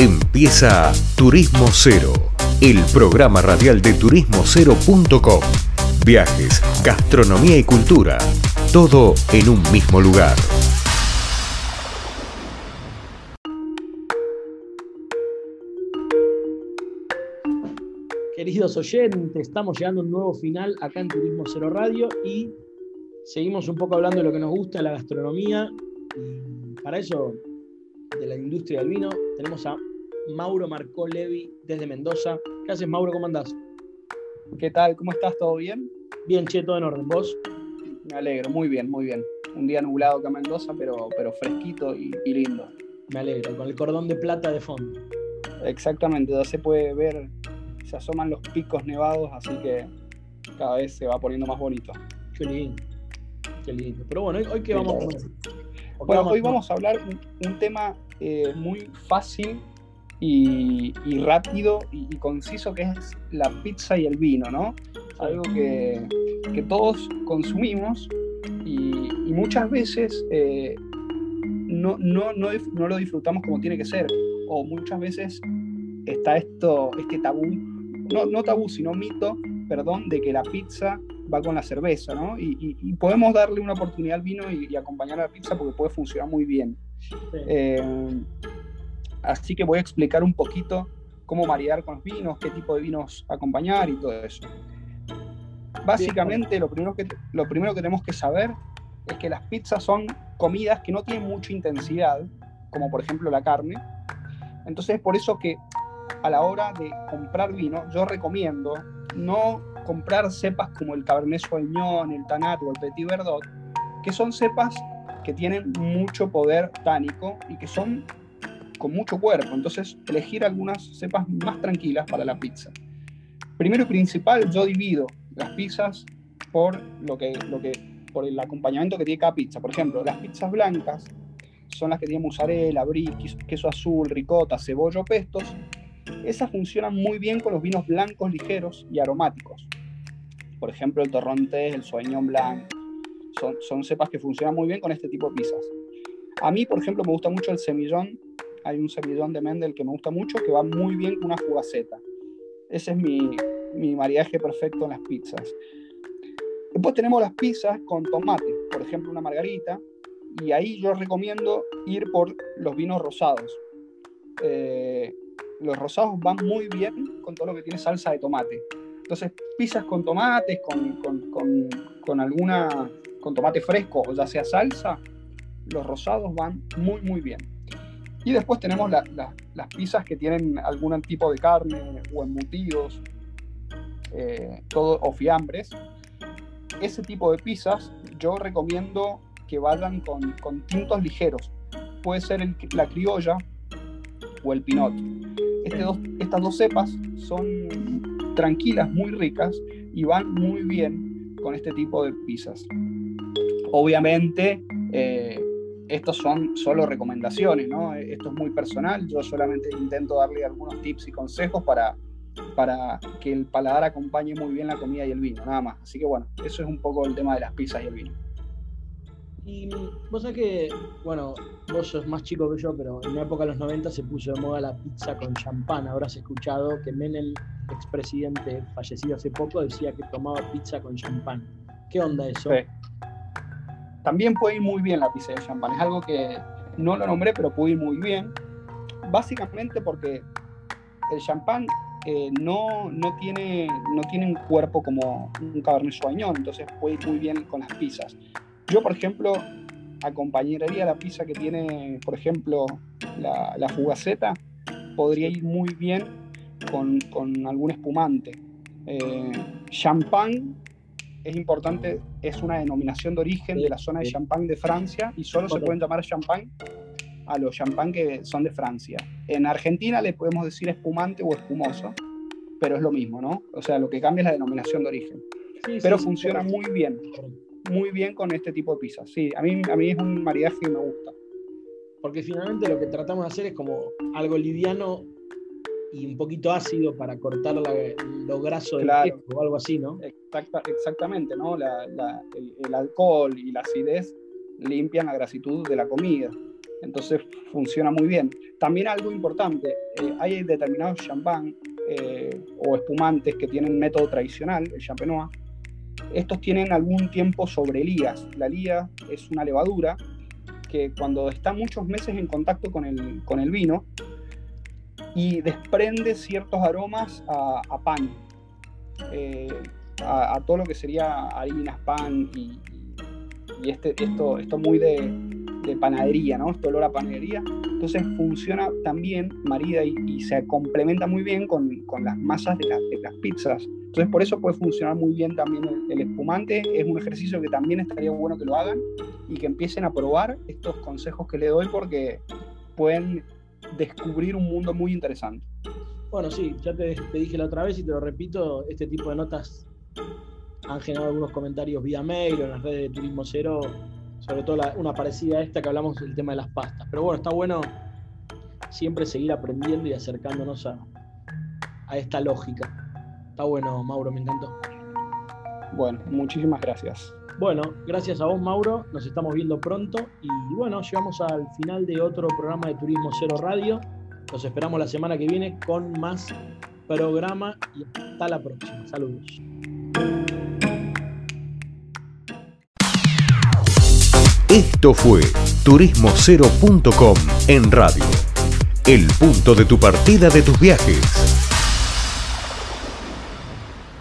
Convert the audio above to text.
Empieza Turismo Cero, el programa radial de turismocero.com. Viajes, gastronomía y cultura, todo en un mismo lugar. Queridos oyentes, estamos llegando a un nuevo final acá en Turismo Cero Radio y seguimos un poco hablando de lo que nos gusta, la gastronomía. Para eso, de la industria del vino, tenemos a Mauro Marcó Levi desde Mendoza. ¿Qué haces, Mauro? ¿Cómo andás? ¿Qué tal? ¿Cómo estás? ¿Todo bien? Bien, che, todo en orden. ¿Vos? Me alegro, muy bien, muy bien. Un día nublado acá en Mendoza, pero, pero fresquito y, y lindo. Me alegro, con el cordón de plata de fondo. Exactamente, ya se puede ver, se asoman los picos nevados, así que cada vez se va poniendo más bonito. Qué lindo, qué lindo. Pero bueno, hoy, qué vamos a Bueno, hoy vamos a hablar un, un tema eh, muy fácil y, y rápido y, y conciso que es la pizza y el vino, ¿no? Algo que, que todos consumimos y, y muchas veces eh, no, no, no, no lo disfrutamos como tiene que ser. O muchas veces está esto, este tabú, no, no tabú, sino mito, perdón, de que la pizza va con la cerveza, ¿no? Y, y- y podemos darle una oportunidad al vino y, y acompañar a la pizza porque puede funcionar muy bien. Sí. Eh, así que voy a explicar un poquito cómo maridar con los vinos, qué tipo de vinos acompañar y todo eso. Básicamente, lo primero, que, lo primero que tenemos que saber es que las pizzas son comidas que no tienen mucha intensidad, como por ejemplo la carne. Entonces, es por eso que a la hora de comprar vino, yo recomiendo no comprar cepas como el Cabernet Sauvignon, el Tanat o el Petit Verdot, que son cepas que tienen mucho poder tánico y que son con mucho cuerpo. Entonces, elegir algunas cepas más tranquilas para la pizza. Primero y principal, yo divido las pizzas por lo que, lo que, por el acompañamiento que tiene cada pizza. Por ejemplo, las pizzas blancas son las que tienen mozzarella, brie, queso- azul, ricota, cebolla o pestos. Esas funcionan muy bien con los vinos blancos ligeros y aromáticos. Por ejemplo, el Torrontés, el Sauvignon Blanc. Son, son cepas que funcionan muy bien con este tipo de pizzas. A mí, por ejemplo, me gusta mucho el semillón. Hay un semillón de Mendel que me gusta mucho, que va muy bien con una fugaceta. Ese es mi, mi maridaje perfecto en las pizzas. Después tenemos las pizzas con tomate, por ejemplo, una margarita. Y ahí yo recomiendo ir por los vinos rosados. Eh, los rosados van muy bien con todo lo que tiene salsa de tomate. Entonces, pizzas con tomates, con, con, con, con alguna, con tomate fresco o ya sea salsa, los rosados van muy, muy bien. Y después tenemos la- la- las pizzas que tienen algún tipo de carne o embutidos, eh, todo, o fiambres. Ese tipo de pizzas yo recomiendo que vayan con, con tintos ligeros. Puede ser la criolla o el pinot. Este estas dos cepas son tranquilas, muy ricas y van muy bien con este tipo de pizzas. Obviamente, eh, estos son solo recomendaciones, ¿no? Esto es muy personal, yo solamente intento darle algunos tips y consejos para, para que el paladar acompañe muy bien la comida y el vino, nada más. Así que bueno, eso es un poco el tema de las pizzas y el vino. Y vos sabés que, bueno, vos sos más chico que yo, pero en la época de los 90 se puso de moda la pizza con champán. Habrás escuchado que Menem, expresidente fallecido hace poco, decía que tomaba pizza con champán. ¿Qué onda eso? Sí. También puede ir muy bien la pizza de champán. Es algo que no lo nombré, pero puede ir muy bien. Básicamente porque el champán eh, no, no, tiene, no tiene un cuerpo como un Cabernet Sauvignon, entonces puede ir muy bien con las pizzas. Yo, por ejemplo, acompañaría la pizza que tiene, por ejemplo, la, la fugaceta, podría ir muy bien con, con algún espumante. Eh, champán es importante, es una denominación de origen de la zona de champán de Francia y solo se pueden llamar champán a los champán que son de Francia. En Argentina le podemos decir espumante o espumoso, pero es lo mismo, ¿no? O sea, lo que cambia es la denominación de origen. Sí, Pero sí, funciona muy bien, muy bien con este tipo de pizzas. Sí, a mí, a mí es un maridaje que me gusta. Porque finalmente lo que tratamos de hacer es como algo liviano y un poquito ácido para cortar la- lo graso del queso o algo así, ¿no? Exacta- exactamente, ¿no? La- la- el, el alcohol y la acidez limpian la grasitud de la comida. Entonces funciona muy bien. También algo importante, eh, hay determinados champán eh, o espumantes que tienen método tradicional, el champenois. Estos tienen algún tiempo sobre lías. La lía es una levadura que cuando está muchos meses en contacto con el, con el vino y desprende ciertos aromas a, pan, eh, a, todo lo que sería harinas, pan y, y este, esto, esto muy de, de panadería, ¿no? Este olor a panadería. Entonces funciona también, marida y, se complementa muy bien con, con las masas de, las pizzas. Entonces por eso puede funcionar muy bien también el, espumante. Es un ejercicio que también estaría bueno que lo hagan y que empiecen a probar estos consejos que le doy porque pueden descubrir un mundo muy interesante. Bueno, sí, ya te, te dije la otra vez y te lo repito, este tipo de notas han generado algunos comentarios vía mail o en las redes de Turismo Cero sobre todo una parecida a esta que hablamos del tema de las pastas. Pero bueno, está bueno siempre seguir aprendiendo y acercándonos a, a esta lógica. Está bueno, Mauro, me encantó. Bueno, muchísimas gracias. Bueno, gracias a vos, Mauro. Nos estamos viendo pronto. Y bueno, llegamos al final de otro programa de Turismo Cero Radio. Los esperamos la semana que viene con más programa y hasta la próxima. Saludos. Esto fue turismocero.com en radio. El punto de tu partida de tus viajes.